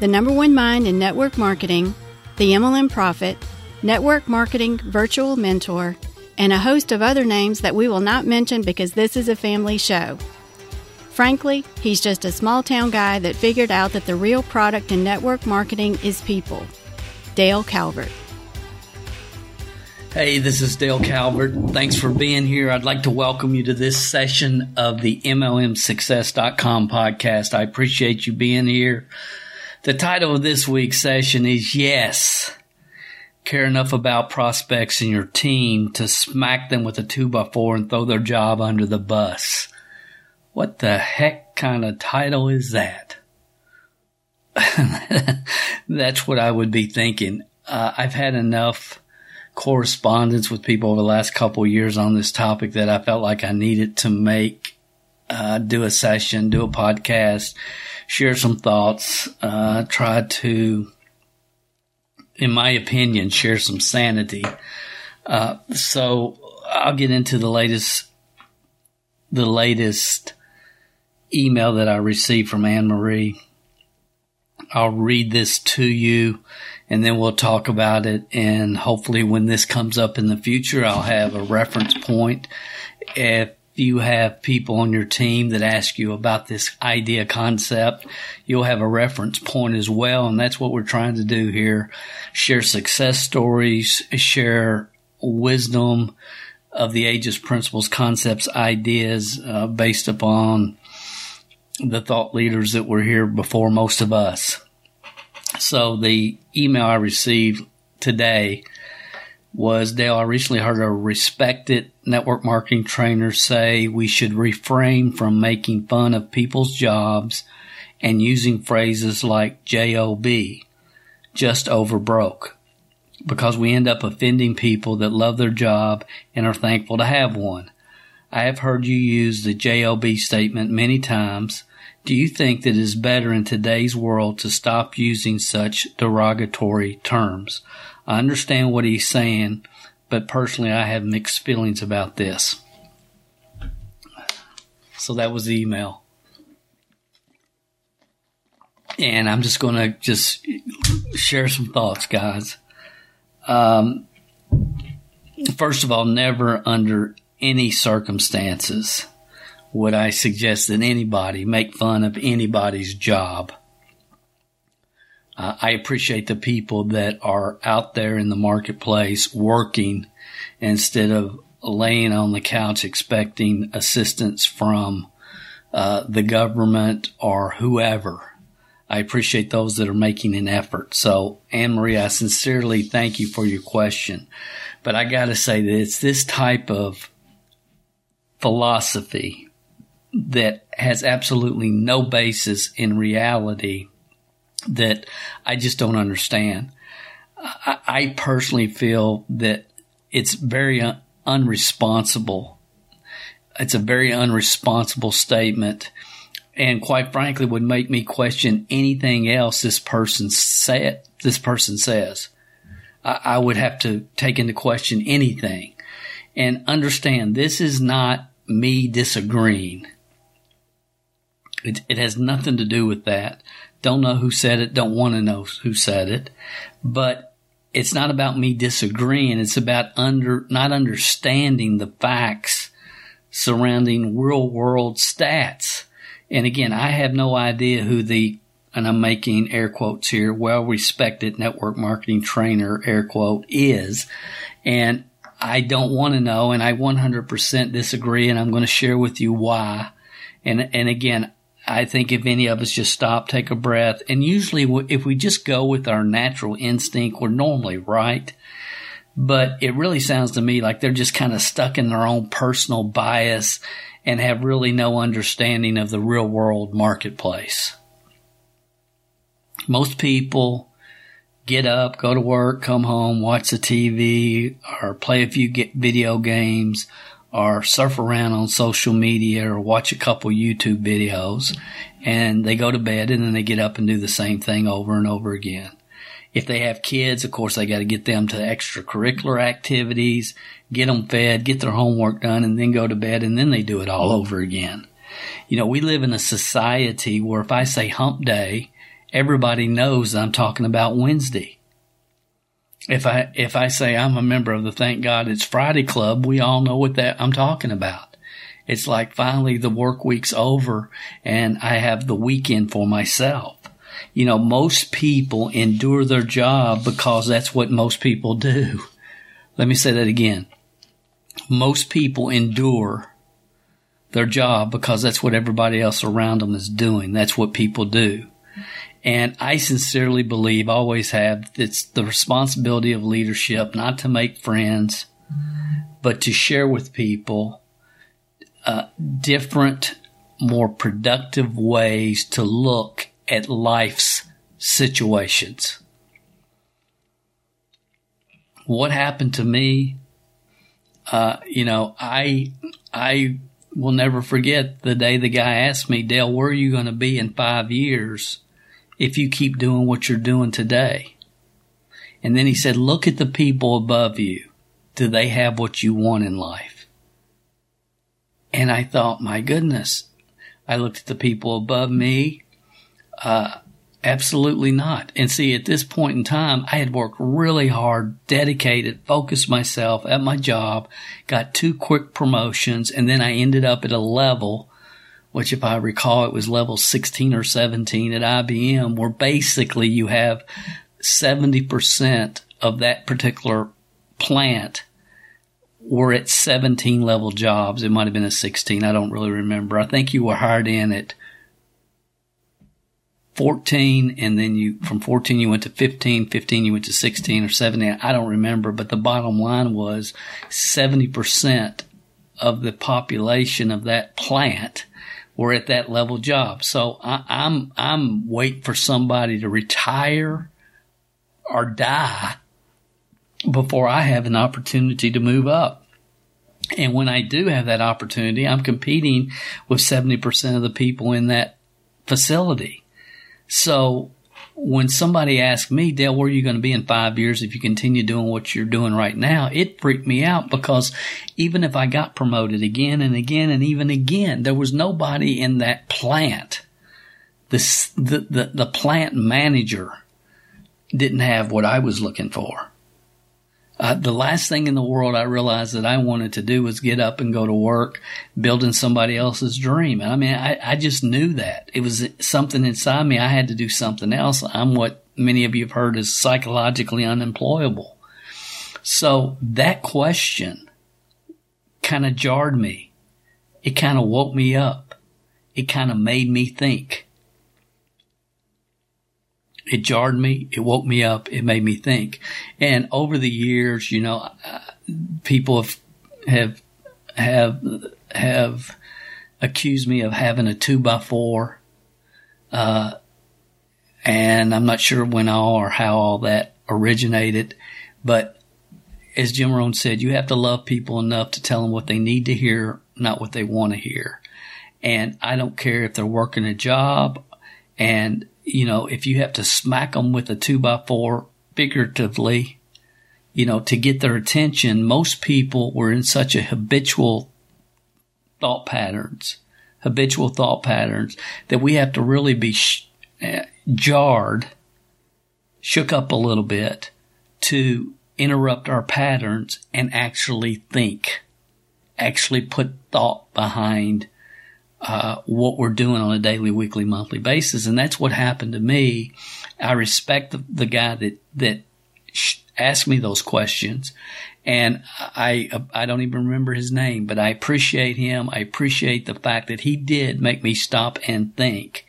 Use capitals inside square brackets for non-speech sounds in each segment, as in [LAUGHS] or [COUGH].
the number one mind in network marketing, the MLM Profit, network marketing virtual mentor, and a host of other names that we will not mention because this is a family show. Frankly, he's just a small town guy that figured out that the real product in network marketing is people. Dale Calvert. Hey, this is Dale Calvert. Thanks for being here. I'd like to welcome you to this session of the MLMSuccess.com podcast. I appreciate you being here. The title of this week's session is Yes. Care enough about prospects in your team to smack them with a two by four and throw their job under the bus. What the heck kind of title is that? [LAUGHS] That's what I would be thinking. Uh, I've had enough correspondence with people over the last couple years on this topic that I felt like I needed to make, uh, do a session, do a podcast, share some thoughts, uh, try to, in my opinion, share some sanity. Uh, so I'll get into the latest, the latest email that I received from Anne Marie. I'll read this to you and then we'll talk about it. And hopefully when this comes up in the future, I'll have a reference point. If you have people on your team that ask you about this idea concept, you'll have a reference point as well. And that's what we're trying to do here. Share success stories, share wisdom of the ages, principles, concepts, ideas, uh, based upon the thought leaders that were here before most of us. So the email I received today was Dale, I recently heard a respected network marketing trainer say we should refrain from making fun of people's jobs and using phrases like JOB, just over broke, because we end up offending people that love their job and are thankful to have one. I have heard you use the JOB statement many times. Do you think that it is better in today's world to stop using such derogatory terms? I understand what he's saying, but personally, I have mixed feelings about this. So that was the email. And I'm just going to just share some thoughts, guys. Um, first of all, never under any circumstances would I suggest that anybody make fun of anybody's job. Uh, I appreciate the people that are out there in the marketplace working instead of laying on the couch expecting assistance from uh, the government or whoever. I appreciate those that are making an effort. So, Anne Marie, I sincerely thank you for your question. But I got to say that it's this type of philosophy that has absolutely no basis in reality that I just don't understand. I, I personally feel that it's very un- unresponsible. It's a very unresponsible statement, and quite frankly, would make me question anything else this person said. This person says, I, I would have to take into question anything, and understand this is not me disagreeing. It, it has nothing to do with that. Don't know who said it. Don't want to know who said it. But it's not about me disagreeing. It's about under, not understanding the facts surrounding real world stats. And again, I have no idea who the, and I'm making air quotes here, well respected network marketing trainer, air quote, is. And I don't want to know. And I 100% disagree. And I'm going to share with you why. And, and again, I think if any of us just stop, take a breath, and usually if we just go with our natural instinct, we're normally right. But it really sounds to me like they're just kind of stuck in their own personal bias and have really no understanding of the real world marketplace. Most people get up, go to work, come home, watch the TV, or play a few video games, or surf around on social media, or watch a couple YouTube videos, and they go to bed and then they get up and do the same thing over and over again. If they have kids, of course, they got to get them to extracurricular activities, get them fed, get their homework done, and then go to bed, and then they do it all over again. You know, we live in a society where if I say hump day, everybody knows I'm talking about Wednesday. If I if I say I'm a member of the Thank God It's Friday Club, we all know what that I'm talking about. It's like finally the work week's over and I have the weekend for myself. You know, most people endure their job because that's what most people do. Let me say that again. Most people endure their job because that's what everybody else around them is doing. That's what people do. And I sincerely believe, always have, it's the responsibility of leadership not to make friends, but to share with people uh, different, more productive ways to look at life's situations. What happened to me? Uh, you know, I I will never forget the day the guy asked me, Dale, where are you going to be in five years if you keep doing what you're doing today? And then he said, look at the people above you. Do they have what you want in life? And I thought, my goodness. I looked at the people above me. Uh, Absolutely not. And see, at this point in time, I had worked really hard, dedicated, focused myself at my job, got two quick promotions, and then I ended up at a level, which if I recall, it was level 16 or 17 at IBM, where basically you have 70% of that particular plant were at 17 level jobs. It might have been a 16. I don't really remember. I think you were hired in at 14 and then you from 14 you went to 15 15 you went to 16 or 17 i don't remember but the bottom line was 70% of the population of that plant were at that level job so I, i'm i'm waiting for somebody to retire or die before i have an opportunity to move up and when I do have that opportunity, I'm competing with 70% of the people in that facility. So when somebody asked me, Dale, where are you going to be in five years if you continue doing what you're doing right now? It freaked me out because even if I got promoted again and again and even again, there was nobody in that plant. The, the, the, the plant manager didn't have what I was looking for. Uh, the last thing in the world I realized that I wanted to do was get up and go to work building somebody else's dream. And I mean, I, I just knew that it was something inside me. I had to do something else. I'm what many of you have heard is psychologically unemployable. So that question kind of jarred me. It kind of woke me up. It kind of made me think. It jarred me. It woke me up. It made me think. And over the years, you know, uh, people have, have, have, have accused me of having a two by four. Uh, and I'm not sure when all or how all that originated, but as Jim Rohn said, you have to love people enough to tell them what they need to hear, not what they want to hear. And I don't care if they're working a job and you know, if you have to smack them with a two by four figuratively, you know, to get their attention, most people were in such a habitual thought patterns, habitual thought patterns that we have to really be sh- uh, jarred, shook up a little bit to interrupt our patterns and actually think, actually put thought behind uh, what we're doing on a daily, weekly, monthly basis. And that's what happened to me. I respect the, the guy that, that asked me those questions. And I, I don't even remember his name, but I appreciate him. I appreciate the fact that he did make me stop and think.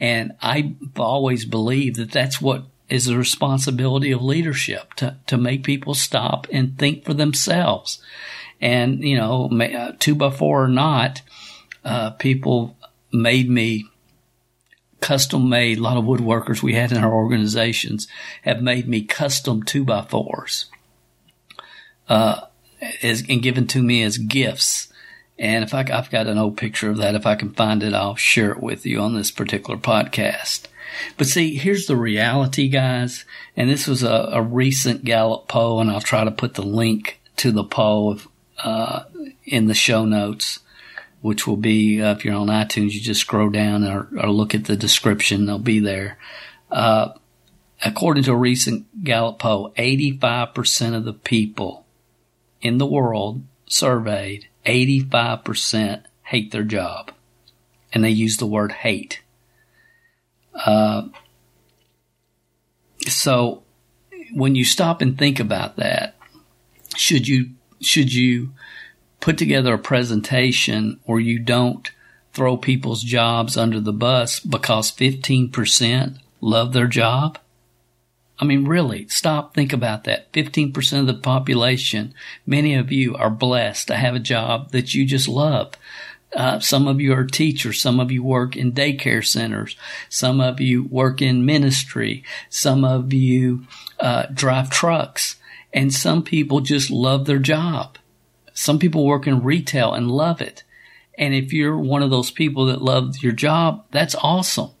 And I've always believed that that's what is the responsibility of leadership to, to make people stop and think for themselves. And, you know, uh, two by four or not, uh, people made me custom made, a lot of woodworkers we had in our organizations have made me custom two by fours, uh, as, and given to me as gifts. And if I, I've got an old picture of that, if I can find it, I'll share it with you on this particular podcast. But see, here's the reality, guys. And this was a, a recent Gallup poll, and I'll try to put the link to the poll uh, in the show notes which will be if you're on iTunes, you just scroll down or, or look at the description; they'll be there. Uh, according to a recent Gallup poll, 85% of the people in the world surveyed, 85% hate their job, and they use the word hate. Uh, so, when you stop and think about that, should you should you put together a presentation or you don't throw people's jobs under the bus because 15% love their job? I mean, really, stop, think about that. 15% of the population, many of you are blessed to have a job that you just love. Uh, some of you are teachers. Some of you work in daycare centers. Some of you work in ministry. Some of you uh, drive trucks. And some people just love their job. Some people work in retail and love it. And if you're one of those people that love your job, that's awesome.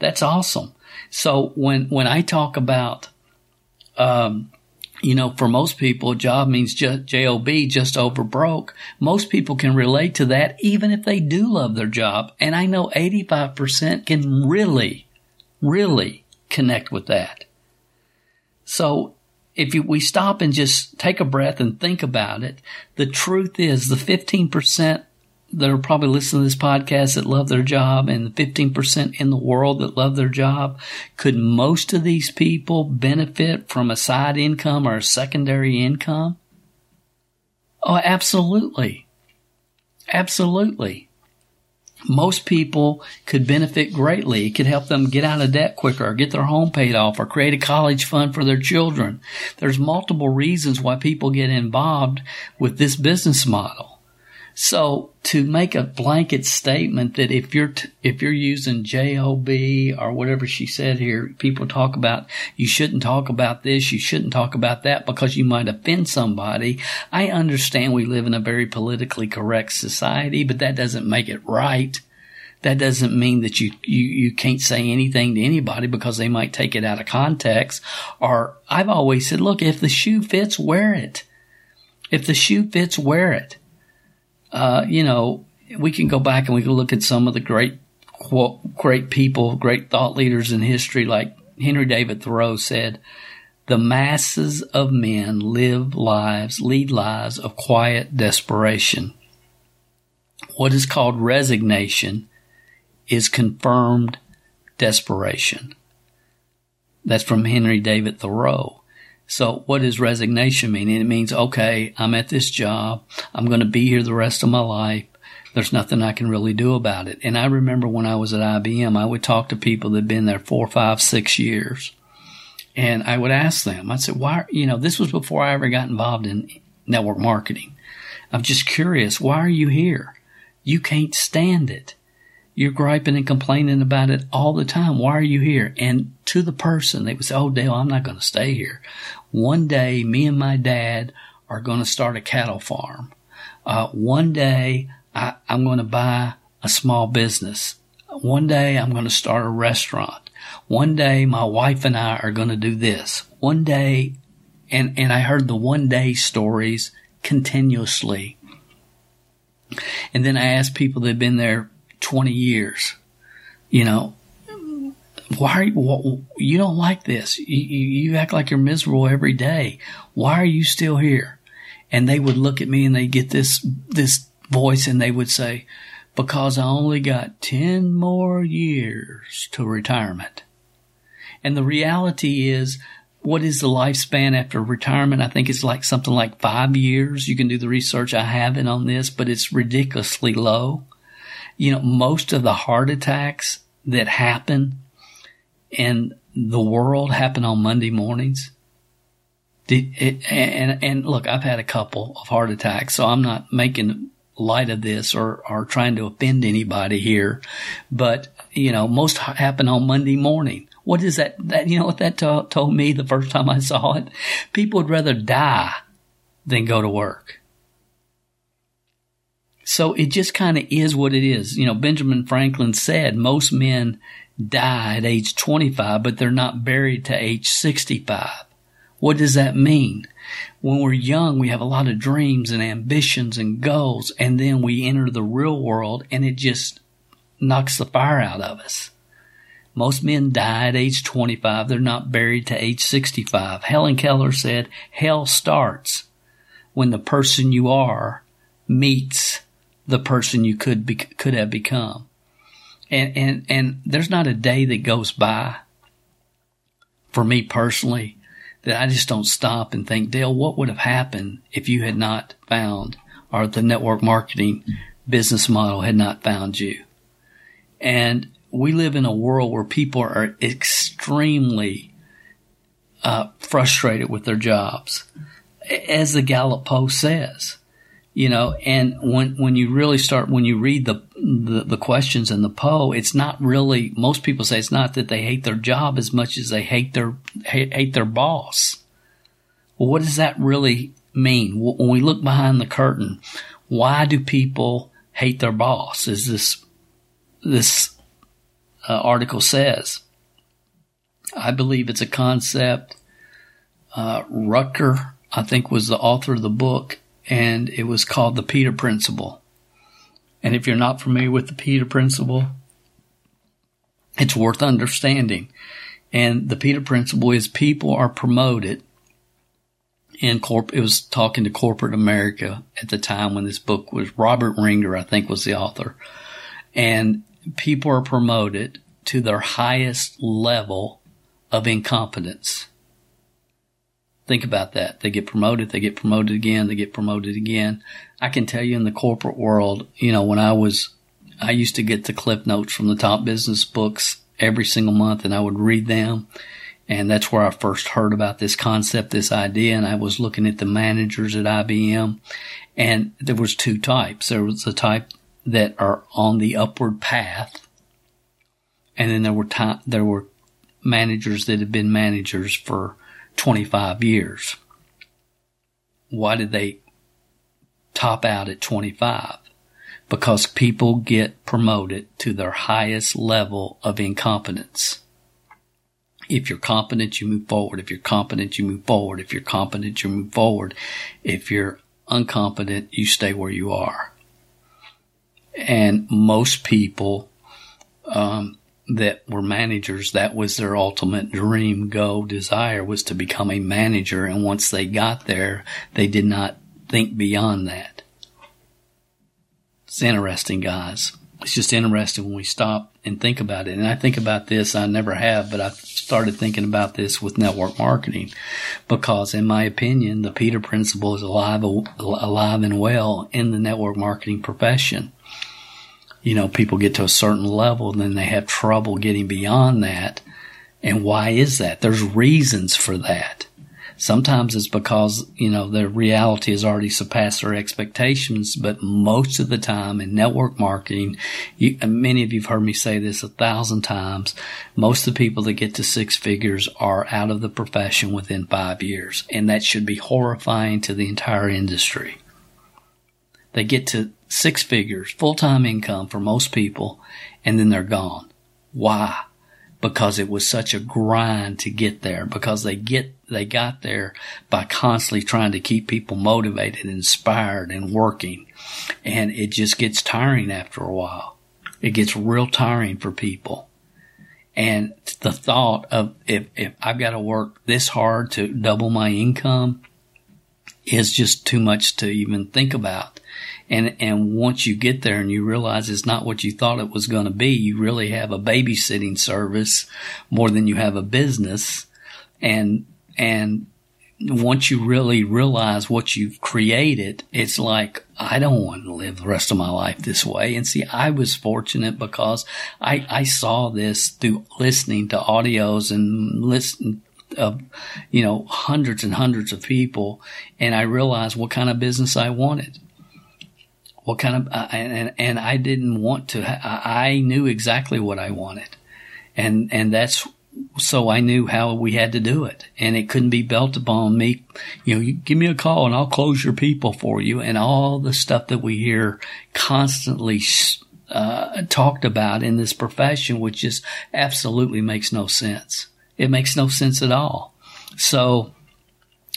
That's awesome. So when, when I talk about, um, you know, for most people, job means just job, just over broke. Most people can relate to that, even if they do love their job. And I know 85% can really, really connect with that. So if we stop and just take a breath and think about it, the truth is the 15% that are probably listening to this podcast that love their job and the 15% in the world that love their job, could most of these people benefit from a side income or a secondary income? Oh, absolutely. Absolutely most people could benefit greatly. It could help them get out of debt quicker or get their home paid off or create a college fund for their children. There's multiple reasons why people get involved with this business model. So to make a blanket statement that if you're t- if you're using job or whatever she said here, people talk about you shouldn't talk about this, you shouldn't talk about that because you might offend somebody. I understand we live in a very politically correct society, but that doesn't make it right. That doesn't mean that you, you, you can't say anything to anybody because they might take it out of context. Or I've always said, look, if the shoe fits, wear it. If the shoe fits, wear it uh, you know, we can go back and we can look at some of the great, great people, great thought leaders in history, like Henry David Thoreau said, the masses of men live lives, lead lives of quiet desperation. What is called resignation is confirmed desperation. That's from Henry David Thoreau. So what does resignation mean? It means, okay, I'm at this job. I'm going to be here the rest of my life. There's nothing I can really do about it. And I remember when I was at IBM, I would talk to people that had been there four, five, six years. And I would ask them, I'd say, why, you know, this was before I ever got involved in network marketing. I'm just curious, why are you here? You can't stand it. You're griping and complaining about it all the time. Why are you here? And to the person, they would say, Oh, Dale, I'm not going to stay here. One day, me and my dad are going to start a cattle farm. Uh, one day, I, I'm going to buy a small business. One day, I'm going to start a restaurant. One day, my wife and I are going to do this. One day, and, and I heard the one day stories continuously. And then I asked people that have been there 20 years. You know, why are you, you don't like this? You, you act like you're miserable every day. Why are you still here? And they would look at me and they get this, this voice and they would say, because I only got 10 more years to retirement. And the reality is, what is the lifespan after retirement? I think it's like something like five years. You can do the research. I haven't on this, but it's ridiculously low you know, most of the heart attacks that happen in the world happen on Monday mornings. And, and look, I've had a couple of heart attacks, so I'm not making light of this or, or trying to offend anybody here. But you know, most happen on Monday morning. What is that? That you know what that to- told me the first time I saw it? People would rather die than go to work. So it just kind of is what it is. You know, Benjamin Franklin said most men die at age 25, but they're not buried to age 65. What does that mean? When we're young, we have a lot of dreams and ambitions and goals, and then we enter the real world and it just knocks the fire out of us. Most men die at age 25. They're not buried to age 65. Helen Keller said, hell starts when the person you are meets the person you could be, could have become. And, and, and there's not a day that goes by for me personally that I just don't stop and think, Dale, what would have happened if you had not found or the network marketing business model had not found you? And we live in a world where people are extremely uh, frustrated with their jobs, as the Gallup poll says you know, and when, when you really start, when you read the, the, the, questions in the poll, it's not really, most people say it's not that they hate their job as much as they hate their, hate, hate their boss. Well, what does that really mean? When we look behind the curtain, why do people hate their boss? As this, this uh, article says, I believe it's a concept. Uh, Rutger, I think, was the author of the book and it was called the Peter Principle. And if you're not familiar with the Peter Principle, it's worth understanding. And the Peter Principle is people are promoted in corp. It was talking to corporate America at the time when this book was. Robert Ringer, I think, was the author, and people are promoted to their highest level of incompetence. Think about that. They get promoted, they get promoted again, they get promoted again. I can tell you in the corporate world, you know, when I was, I used to get the clip notes from the top business books every single month and I would read them. And that's where I first heard about this concept, this idea. And I was looking at the managers at IBM and there was two types. There was the type that are on the upward path. And then there were there were managers that had been managers for 25 years. Why did they top out at 25? Because people get promoted to their highest level of incompetence. If you're competent, you move forward. If you're competent, you move forward. If you're competent, you move forward. If you're uncompetent, you stay where you are. And most people um, that were managers, that was their ultimate dream, goal, desire was to become a manager. And once they got there, they did not think beyond that. It's interesting, guys. It's just interesting when we stop and think about it. And I think about this, I never have, but I started thinking about this with network marketing because in my opinion, the Peter principle is alive, alive and well in the network marketing profession you know, people get to a certain level and then they have trouble getting beyond that. And why is that? There's reasons for that. Sometimes it's because, you know, the reality has already surpassed their expectations, but most of the time in network marketing, you, many of you've heard me say this a thousand times. Most of the people that get to six figures are out of the profession within five years. And that should be horrifying to the entire industry. They get to six figures, full time income for most people, and then they're gone. Why? Because it was such a grind to get there, because they get, they got there by constantly trying to keep people motivated, inspired, and working. And it just gets tiring after a while. It gets real tiring for people. And the thought of if, if I've got to work this hard to double my income is just too much to even think about. And, and once you get there and you realize it's not what you thought it was going to be, you really have a babysitting service more than you have a business. And, and once you really realize what you've created, it's like, I don't want to live the rest of my life this way. And see, I was fortunate because I, I saw this through listening to audios and listening of, you know, hundreds and hundreds of people. And I realized what kind of business I wanted what kind of, uh, and, and I didn't want to, ha- I knew exactly what I wanted. And, and that's, so I knew how we had to do it and it couldn't be built upon me. You know, you give me a call and I'll close your people for you and all the stuff that we hear constantly, uh, talked about in this profession, which just absolutely makes no sense. It makes no sense at all. So,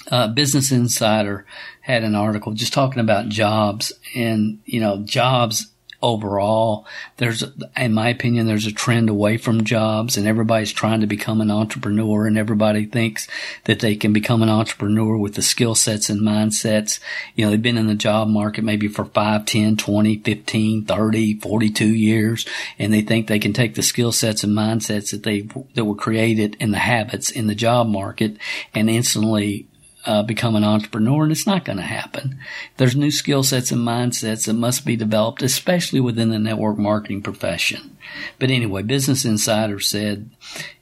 uh, Business Insider had an article just talking about jobs and, you know, jobs overall. There's, in my opinion, there's a trend away from jobs and everybody's trying to become an entrepreneur and everybody thinks that they can become an entrepreneur with the skill sets and mindsets. You know, they've been in the job market maybe for 5, 10, 20, 15, 30, 42 years and they think they can take the skill sets and mindsets that they, that were created in the habits in the job market and instantly uh, become an entrepreneur, and it's not going to happen. There's new skill sets and mindsets that must be developed, especially within the network marketing profession. But anyway, Business Insider said,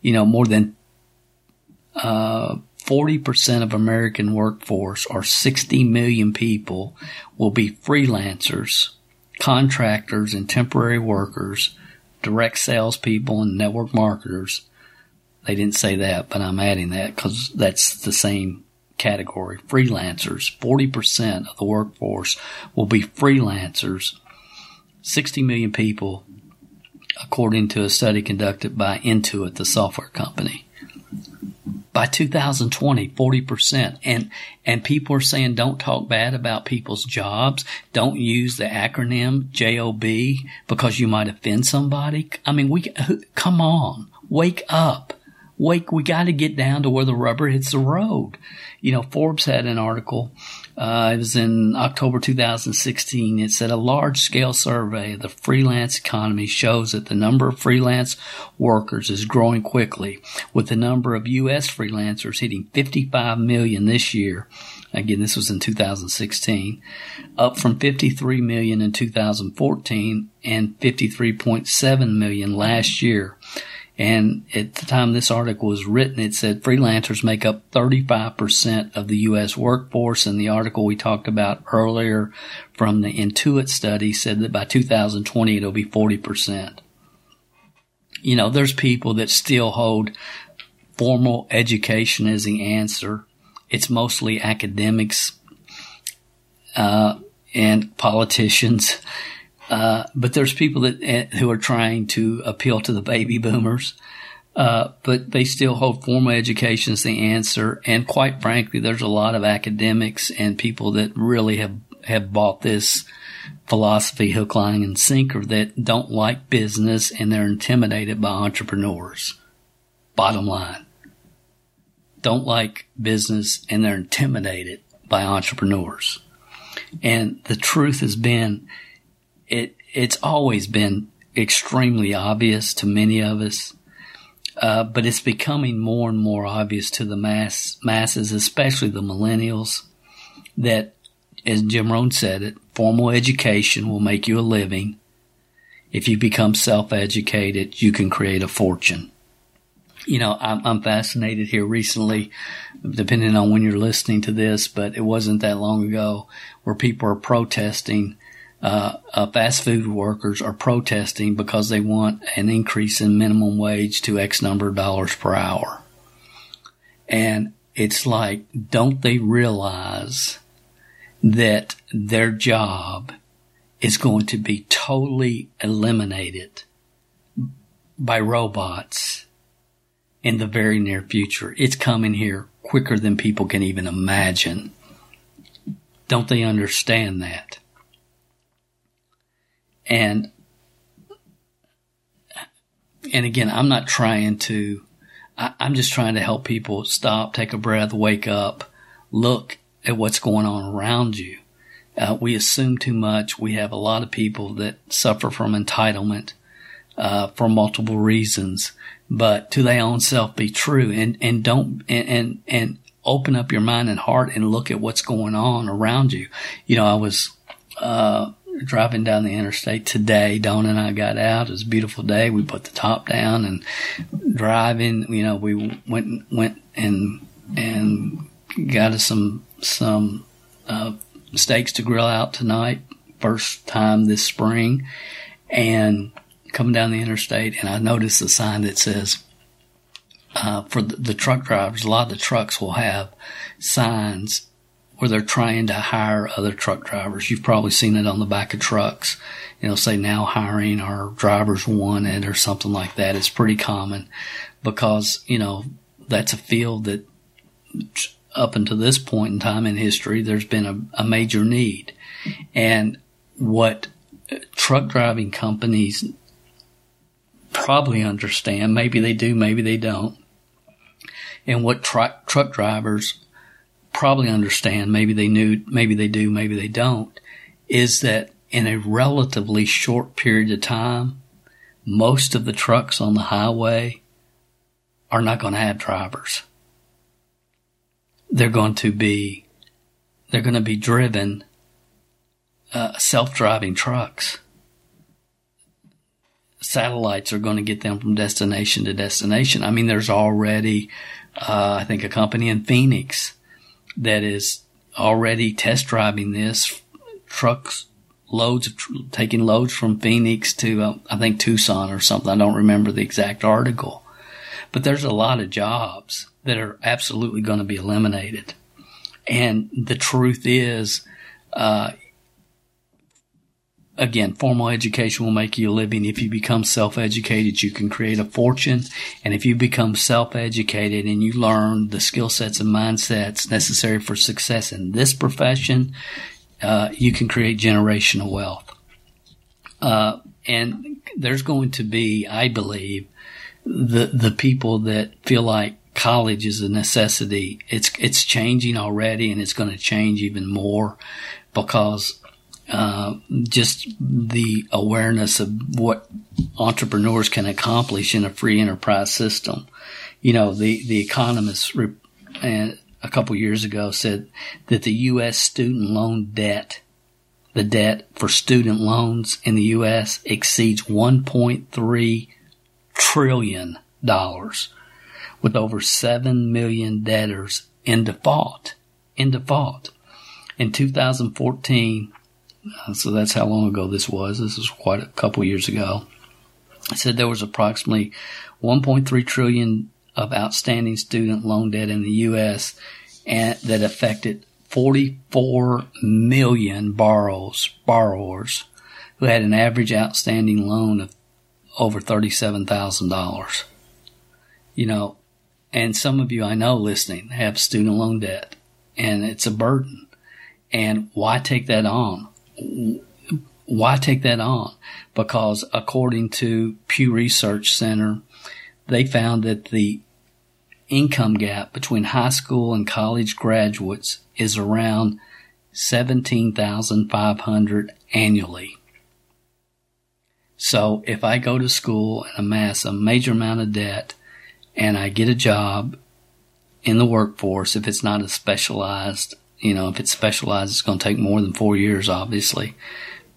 you know, more than uh, 40% of American workforce, or 60 million people, will be freelancers, contractors, and temporary workers, direct salespeople, and network marketers. They didn't say that, but I'm adding that because that's the same category, freelancers. 40% of the workforce will be freelancers. 60 million people, according to a study conducted by Intuit, the software company. By 2020, 40%. And, and people are saying don't talk bad about people's jobs. Don't use the acronym JOB because you might offend somebody. I mean, we, come on, wake up wake, we got to get down to where the rubber hits the road. You know, Forbes had an article. Uh, it was in October 2016. It said a large scale survey of the freelance economy shows that the number of freelance workers is growing quickly, with the number of U.S. freelancers hitting 55 million this year. Again, this was in 2016, up from 53 million in 2014 and 53.7 million last year. And at the time this article was written, it said freelancers make up 35% of the U.S. workforce. And the article we talked about earlier from the Intuit study said that by 2020 it'll be 40%. You know, there's people that still hold formal education as the answer. It's mostly academics, uh, and politicians [LAUGHS] uh, but there's people that eh, who are trying to appeal to the baby boomers. Uh, but they still hold formal education as the answer. And quite frankly, there's a lot of academics and people that really have, have bought this philosophy hook, line, and sinker that don't like business and they're intimidated by entrepreneurs. Bottom line. Don't like business and they're intimidated by entrepreneurs. And the truth has been it it's always been extremely obvious to many of us, uh, but it's becoming more and more obvious to the mass masses, especially the millennials, that as Jim Rohn said it, formal education will make you a living. If you become self-educated, you can create a fortune. You know, I'm, I'm fascinated here recently, depending on when you're listening to this, but it wasn't that long ago where people are protesting uh, uh, fast food workers are protesting because they want an increase in minimum wage to X number of dollars per hour. And it's like, don't they realize that their job is going to be totally eliminated by robots in the very near future? It's coming here quicker than people can even imagine. Don't they understand that? And, and again, I'm not trying to, I, am just trying to help people stop, take a breath, wake up, look at what's going on around you. Uh, we assume too much. We have a lot of people that suffer from entitlement, uh, for multiple reasons, but to their own self be true and, and don't, and, and, and open up your mind and heart and look at what's going on around you. You know, I was, uh, driving down the interstate today. Dawn and I got out. It was a beautiful day. We put the top down and driving. You know, we went went and and got us some some uh, steaks to grill out tonight. first time this spring and coming down the interstate and I noticed a sign that says, uh, for the, the truck drivers, a lot of the trucks will have signs where they're trying to hire other truck drivers. You've probably seen it on the back of trucks. You know, say now hiring our drivers wanted or something like that. It's pretty common because, you know, that's a field that up until this point in time in history, there's been a, a major need. And what truck driving companies probably understand, maybe they do, maybe they don't, and what truck truck drivers probably understand, maybe they knew, maybe they do, maybe they don't, is that in a relatively short period of time, most of the trucks on the highway are not going to have drivers. They're going to be, they're going to be driven uh, self-driving trucks. Satellites are going to get them from destination to destination. I mean, there's already, uh, I think, a company in Phoenix that is already test driving this trucks loads of tr- taking loads from Phoenix to uh, I think Tucson or something. I don't remember the exact article, but there's a lot of jobs that are absolutely going to be eliminated. And the truth is, uh, again, formal education will make you a living. If you become self-educated, you can create a fortune. And if you become self-educated and you learn the skill sets and mindsets necessary for success in this profession, uh, you can create generational wealth. Uh, and there's going to be, I believe, the the people that feel like college is a necessity. It's it's changing already, and it's going to change even more because uh, just the awareness of what entrepreneurs can accomplish in a free enterprise system. You know, the, the economists a couple years ago said that the U.S. student loan debt, the debt for student loans in the U.S. exceeds 1.3 trillion dollars with over 7 million debtors in default. In default. In 2014, uh, so that's how long ago this was. This was quite a couple years ago. It said there was approximately 1.3 trillion of outstanding student loan debt in the U.S. and that affected 44 million borrowers, borrowers who had an average outstanding loan of over $37,000. You know, and some of you I know listening have student loan debt and it's a burden. And why take that on? Why take that on? Because according to Pew Research Center, they found that the income gap between high school and college graduates is around 17,500 annually. So if I go to school and amass a major amount of debt and I get a job in the workforce, if it's not a specialized you know, if it's specialized, it's going to take more than four years, obviously.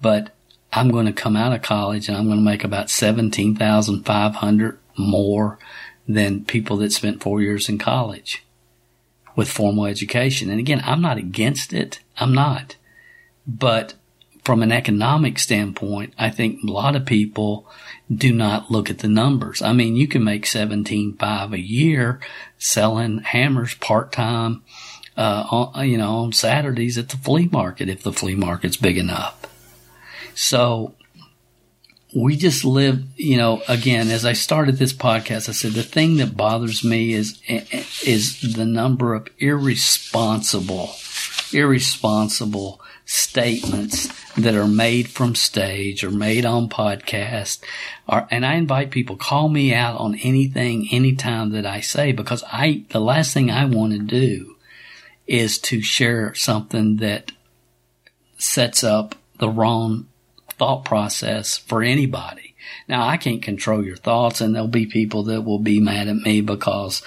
But I'm going to come out of college and I'm going to make about 17,500 more than people that spent four years in college with formal education. And again, I'm not against it. I'm not. But from an economic standpoint, I think a lot of people do not look at the numbers. I mean, you can make 17.5 a year selling hammers part time uh, on, you know, on Saturdays at the flea market if the flea market's big enough. So we just live, you know, again, as I started this podcast, I said the thing that bothers me is, is the number of irresponsible, irresponsible statements that are made from stage or made on podcast. Or, and I invite people, call me out on anything, anytime that I say, because I, the last thing I want to do is to share something that sets up the wrong thought process for anybody. Now I can't control your thoughts and there'll be people that will be mad at me because,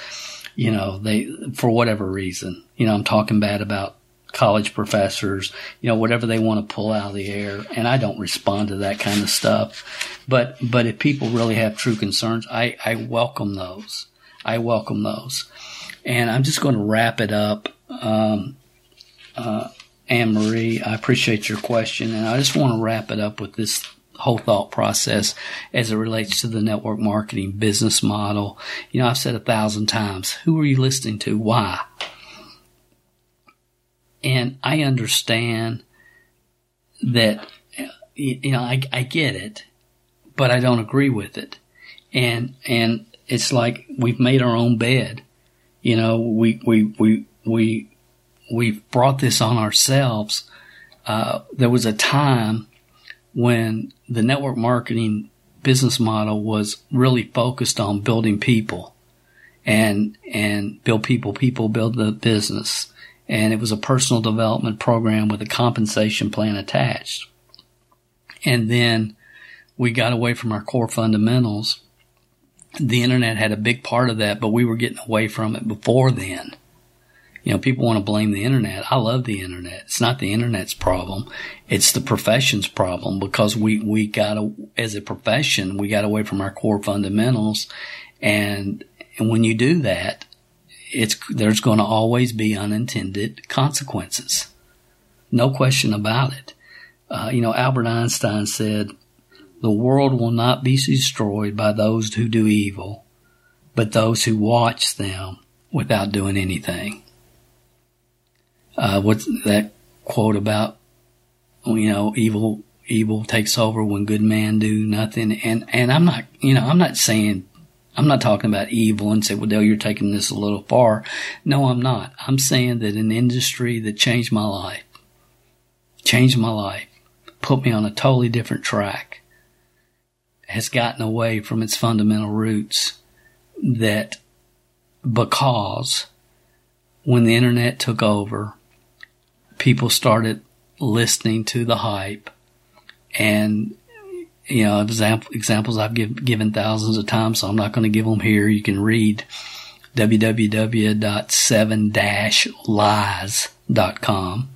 you know, they, for whatever reason, you know, I'm talking bad about college professors, you know, whatever they want to pull out of the air. And I don't respond to that kind of stuff. But, but if people really have true concerns, I, I welcome those. I welcome those. And I'm just going to wrap it up um, uh, Anne Marie, I appreciate your question, and I just want to wrap it up with this whole thought process as it relates to the network marketing business model. You know, I've said a thousand times, who are you listening to? Why? And I understand that, you know, I, I get it, but I don't agree with it. And, and it's like we've made our own bed. You know, we, we, we, we, we brought this on ourselves. Uh, there was a time when the network marketing business model was really focused on building people and, and build people, people build the business. And it was a personal development program with a compensation plan attached. And then we got away from our core fundamentals. The internet had a big part of that, but we were getting away from it before then. You know, people want to blame the internet. I love the internet. It's not the internet's problem. It's the profession's problem because we, we got, a, as a profession, we got away from our core fundamentals. And, and when you do that, it's, there's going to always be unintended consequences. No question about it. Uh, you know, Albert Einstein said, the world will not be destroyed by those who do evil, but those who watch them without doing anything uh, what's that quote about, you know, evil, evil takes over when good men do nothing. And, and I'm not, you know, I'm not saying, I'm not talking about evil and say, well, Dale, you're taking this a little far. No, I'm not. I'm saying that an industry that changed my life, changed my life, put me on a totally different track, has gotten away from its fundamental roots that because when the internet took over, people started listening to the hype and you know example, examples I've give, given thousands of times, so I'm not going to give them here. You can read www.7-lies.com.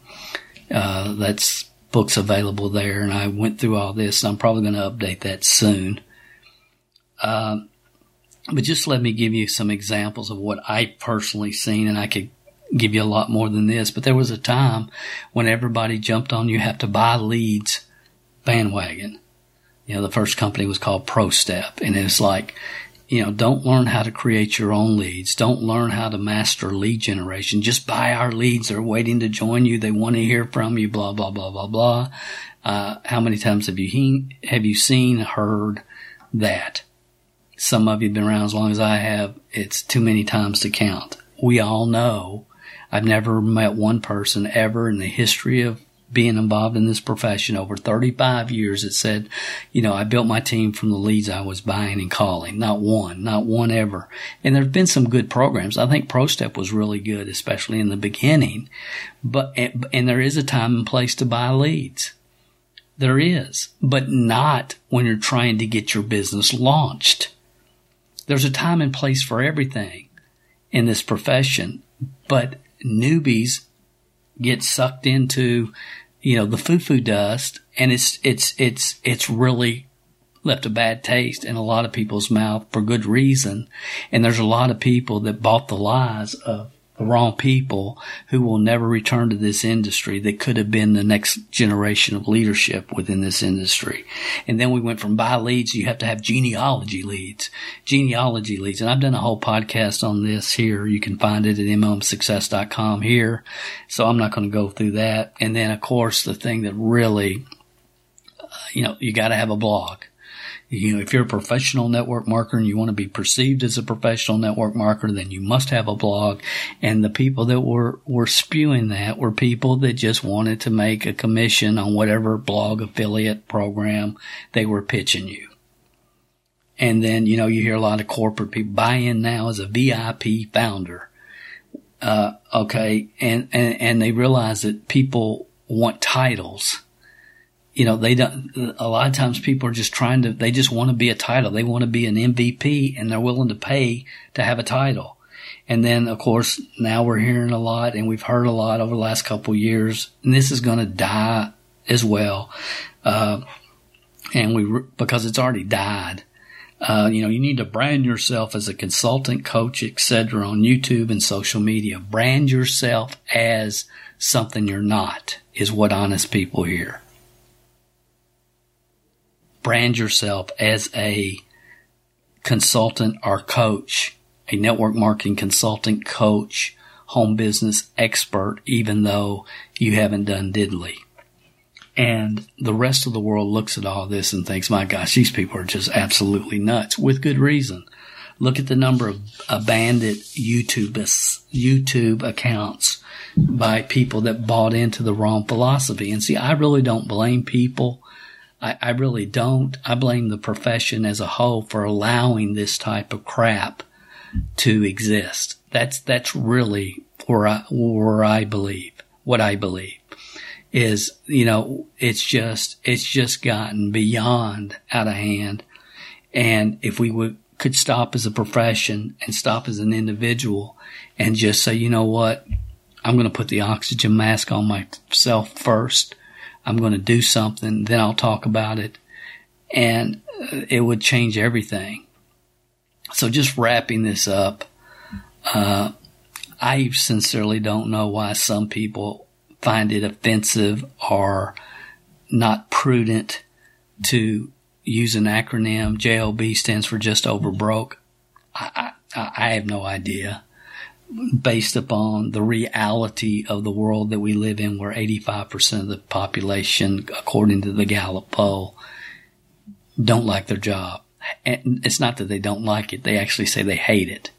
Uh, that's books available there, and I went through all this. I'm probably going to update that soon. Uh, but just let me give you some examples of what I personally seen, and I could give you a lot more than this, but there was a time when everybody jumped on you have to buy leads bandwagon. You know, the first company was called ProStep and it's like, you know, don't learn how to create your own leads. Don't learn how to master lead generation. Just buy our leads. They're waiting to join you. They want to hear from you, blah, blah, blah, blah, blah. Uh, how many times have you he- have you seen, heard that? Some of you have been around as long as I have. It's too many times to count. We all know I've never met one person ever in the history of being involved in this profession over 35 years that said, you know, I built my team from the leads I was buying and calling. Not one, not one ever. And there've been some good programs. I think ProStep was really good, especially in the beginning. But, and there is a time and place to buy leads. There is, but not when you're trying to get your business launched. There's a time and place for everything in this profession, but newbies get sucked into, you know, the foo-foo dust and it's, it's, it's, it's really left a bad taste in a lot of people's mouth for good reason. And there's a lot of people that bought the lies of the wrong people who will never return to this industry that could have been the next generation of leadership within this industry. And then we went from buy leads, you have to have genealogy leads, genealogy leads. And I've done a whole podcast on this here. You can find it at mmsuccess.com here. So I'm not going to go through that. And then of course the thing that really, you know, you got to have a blog you know, if you're a professional network marketer and you want to be perceived as a professional network marketer, then you must have a blog. And the people that were, were spewing that were people that just wanted to make a commission on whatever blog affiliate program they were pitching you. And then, you know, you hear a lot of corporate people buy in now as a VIP founder. Uh, okay. And, and, and they realize that people want titles you know, they don't, a lot of times people are just trying to, they just want to be a title. They want to be an MVP and they're willing to pay to have a title. And then, of course, now we're hearing a lot and we've heard a lot over the last couple years, and this is going to die as well. Uh, and we, because it's already died. Uh, you know, you need to brand yourself as a consultant, coach, etc. on YouTube and social media. Brand yourself as something you're not is what honest people hear. Brand yourself as a consultant or coach, a network marketing consultant, coach, home business expert, even though you haven't done diddly. And the rest of the world looks at all this and thinks, my gosh, these people are just absolutely nuts with good reason. Look at the number of abandoned YouTube, YouTube accounts by people that bought into the wrong philosophy. And see, I really don't blame people. I, I really don't. I blame the profession as a whole for allowing this type of crap to exist. That's, that's really where I, where I believe, what I believe is, you know, it's just, it's just gotten beyond out of hand. And if we would, could stop as a profession and stop as an individual and just say, you know what? I'm going to put the oxygen mask on myself first. I'm going to do something. Then I'll talk about it and it would change everything. So just wrapping this up, uh, I sincerely don't know why some people find it offensive or not prudent to use an acronym. JOB stands for just over broke. I, I, I have no idea. Based upon the reality of the world that we live in, where 85% of the population, according to the Gallup poll, don't like their job. And it's not that they don't like it, they actually say they hate it,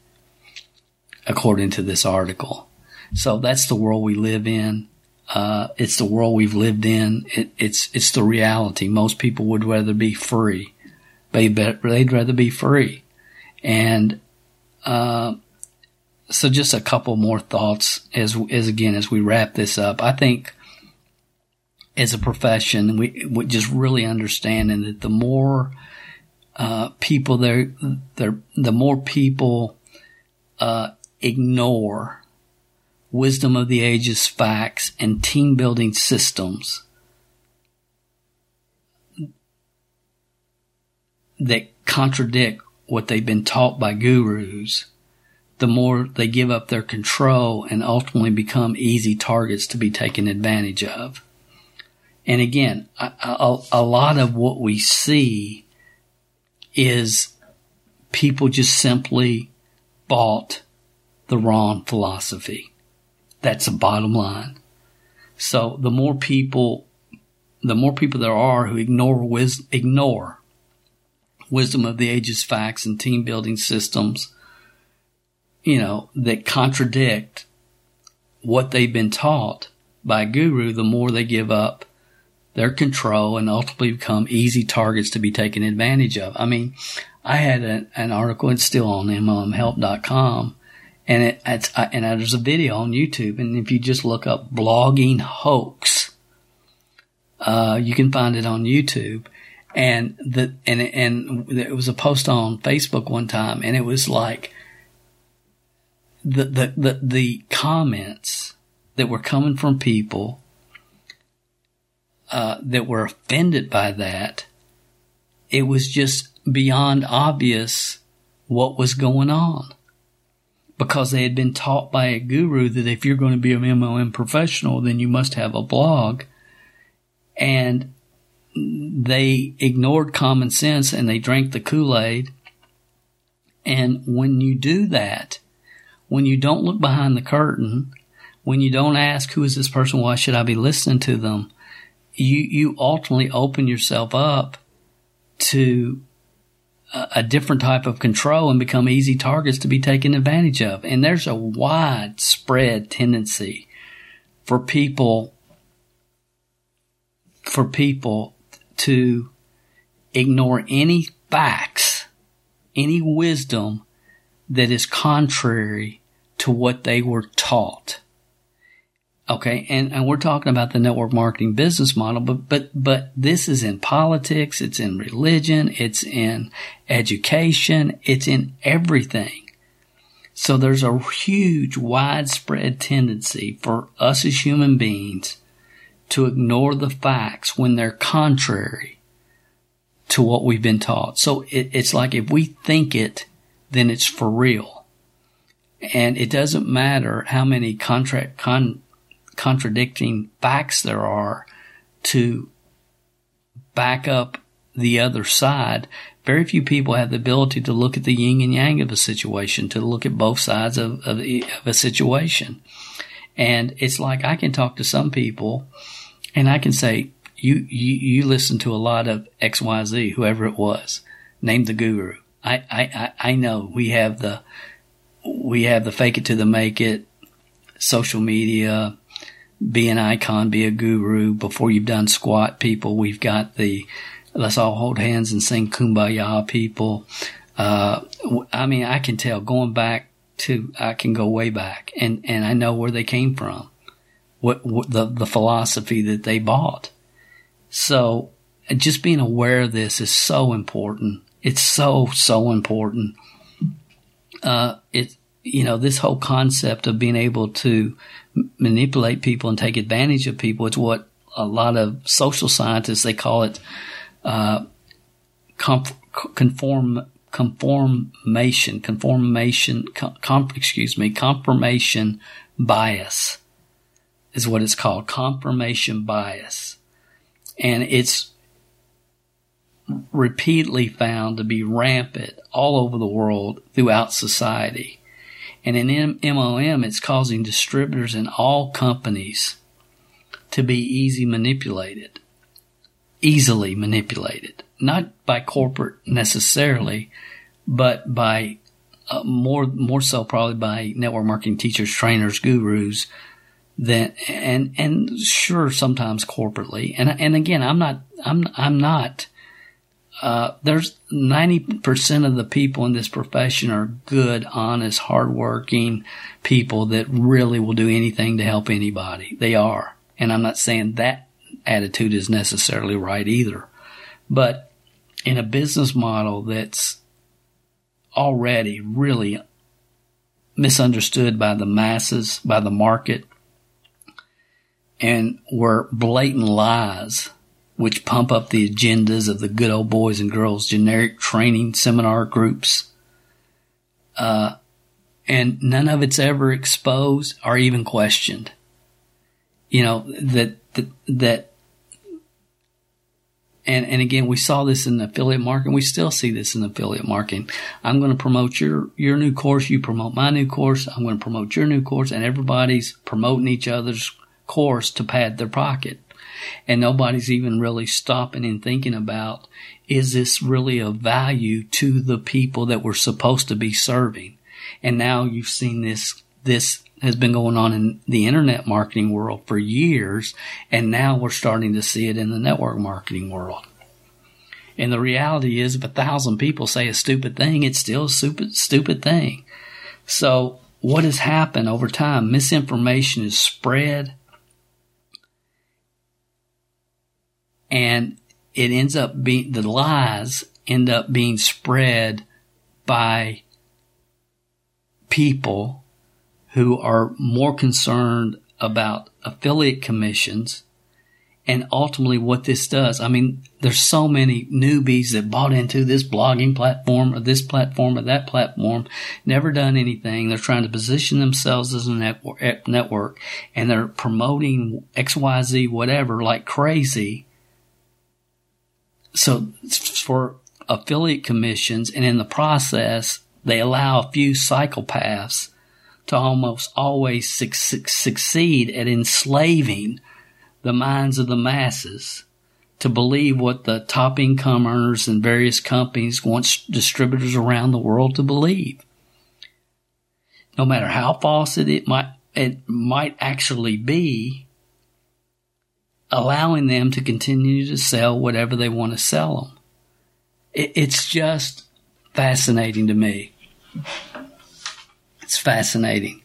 according to this article. So that's the world we live in. Uh, it's the world we've lived in. It, it's it's the reality. Most people would rather be free. They they'd rather be free, and uh, so just a couple more thoughts as as again as we wrap this up. I think as a profession, we, we just really understanding that the more uh, people there, there, the more people uh, ignore wisdom of the ages facts, and team building systems that contradict what they've been taught by gurus, the more they give up their control and ultimately become easy targets to be taken advantage of. And again, a, a, a lot of what we see is people just simply bought the wrong philosophy. That's the bottom line. So the more people, the more people there are who ignore wis- ignore wisdom of the ages facts and team building systems, you know, that contradict what they've been taught by a guru, the more they give up their control and ultimately become easy targets to be taken advantage of. I mean, I had an, an article, it's still on MLMhelp.com, and it, it's, uh, and there's a video on YouTube. And if you just look up blogging hoax, uh, you can find it on YouTube. And the, and, and it was a post on Facebook one time and it was like the, the, the, the comments that were coming from people, uh, that were offended by that. It was just beyond obvious what was going on because they had been taught by a guru that if you're going to be an MLM professional, then you must have a blog. And they ignored common sense and they drank the Kool-Aid. And when you do that, when you don't look behind the curtain, when you don't ask who is this person, why should I be listening to them, you, you ultimately open yourself up to a different type of control and become easy targets to be taken advantage of. And there's a widespread tendency for people, for people to ignore any facts, any wisdom that is contrary to what they were taught. Okay. And, and we're talking about the network marketing business model, but, but, but this is in politics. It's in religion. It's in education. It's in everything. So there's a huge widespread tendency for us as human beings to ignore the facts when they're contrary to what we've been taught. So it, it's like if we think it, then it's for real. And it doesn't matter how many contract, con, contradicting facts there are to back up the other side. Very few people have the ability to look at the yin and yang of a situation, to look at both sides of, of, of a situation. And it's like I can talk to some people and I can say, you, you, you listen to a lot of XYZ, whoever it was, name the guru. I, I, I know we have the, we have the fake it to the make it, social media, be an icon, be a guru before you've done squat people. We've got the, let's all hold hands and sing kumbaya people. Uh, I mean, I can tell going back to, I can go way back and, and I know where they came from. What, what the, the philosophy that they bought. So just being aware of this is so important. It's so, so important. Uh, it, you know, this whole concept of being able to manipulate people and take advantage of people, it's what a lot of social scientists, they call it, uh, conform, conformation, conformation, com, excuse me, confirmation bias is what it's called. Confirmation bias. And it's repeatedly found to be rampant all over the world throughout society. And in MLM, it's causing distributors in all companies to be easy manipulated, easily manipulated, not by corporate necessarily, but by uh, more, more so probably by network marketing teachers, trainers, gurus, than, and, and sure, sometimes corporately. And, and again, I'm not, I'm, I'm not, uh, there's 90% of the people in this profession are good, honest, hardworking people that really will do anything to help anybody. They are. And I'm not saying that attitude is necessarily right either. But in a business model that's already really misunderstood by the masses, by the market, and where blatant lies which pump up the agendas of the good old boys and girls generic training seminar groups. Uh, and none of it's ever exposed or even questioned. You know, that, that, that, and, and again, we saw this in affiliate marketing. We still see this in affiliate marketing. I'm going to promote your, your new course. You promote my new course. I'm going to promote your new course and everybody's promoting each other's course to pad their pocket and nobody's even really stopping and thinking about is this really of value to the people that we're supposed to be serving? And now you've seen this, this has been going on in the internet marketing world for years. And now we're starting to see it in the network marketing world. And the reality is if a thousand people say a stupid thing, it's still a stupid, stupid thing. So what has happened over time? Misinformation is spread and it ends up being the lies end up being spread by people who are more concerned about affiliate commissions and ultimately what this does. I mean, there's so many newbies that bought into this blogging platform or this platform or that platform, never done anything. They're trying to position themselves as a network, network and they're promoting XYZ, whatever, like crazy so for affiliate commissions and in the process, they allow a few psychopaths to almost always su- succeed at enslaving the minds of the masses to believe what the top income earners in various companies want distributors around the world to believe. No matter how false it, it might, it might actually be, allowing them to continue to sell whatever they want to sell them. It, it's just fascinating to me. It's fascinating.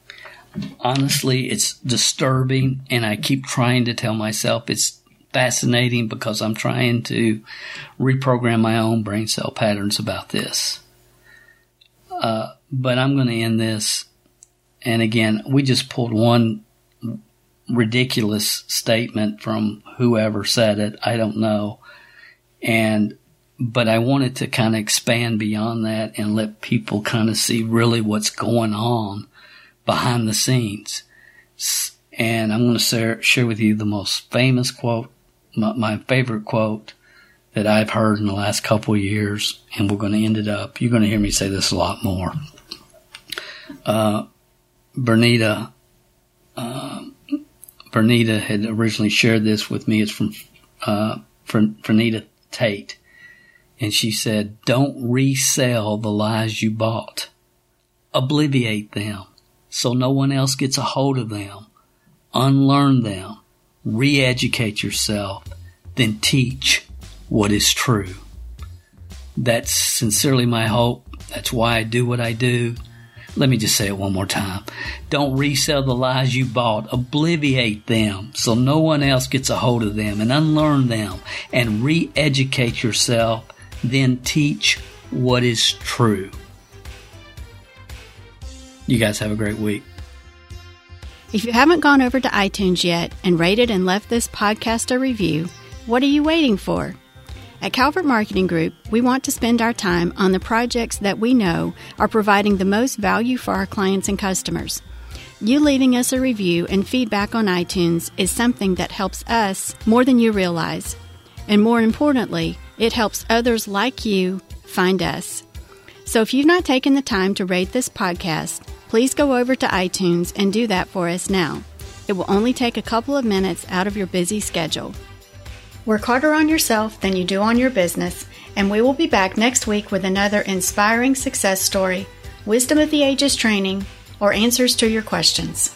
Honestly, it's disturbing, and I keep trying to tell myself it's fascinating because I'm trying to reprogram my own brain cell patterns about this. Uh, but I'm going to end this. And again, we just pulled one ridiculous statement from whoever said it. I don't know. And but I wanted to kind of expand beyond that and let people kind of see really what's going on behind the scenes. And I'm going to share with you the most famous quote, my, favorite quote that I've heard in the last couple of years, and we're going to end it up. You're going to hear me say this a lot more. Uh, Bernita, uh, Bernita had originally shared this with me. It's from, uh, Tate. And she said, don't resell the lies you bought. Obliviate them so no one else gets a hold of them. Unlearn them. Re-educate yourself. Then teach what is true. That's sincerely my hope. That's why I do what I do. Let me just say it one more time. Don't resell the lies you bought. Obliviate them so no one else gets a hold of them and unlearn them and re-educate yourself. Then teach what is true. You guys have a great week. If you haven't gone over to iTunes yet and rated and left this podcast a review, what are you waiting for? At Calvert Marketing Group, we want to spend our time on the projects that we know are providing the most value for our clients and customers. You leaving us a review and feedback on iTunes is something that helps us more than you realize. And more importantly, it helps others like you find us. So if you've not taken the time to rate this podcast, please go over to iTunes and do that for us now. It will only take a couple of minutes out of your busy schedule. Work harder on yourself than you do on your business, and we will be back next week with another inspiring success story, wisdom of the ages training, or answers to your questions.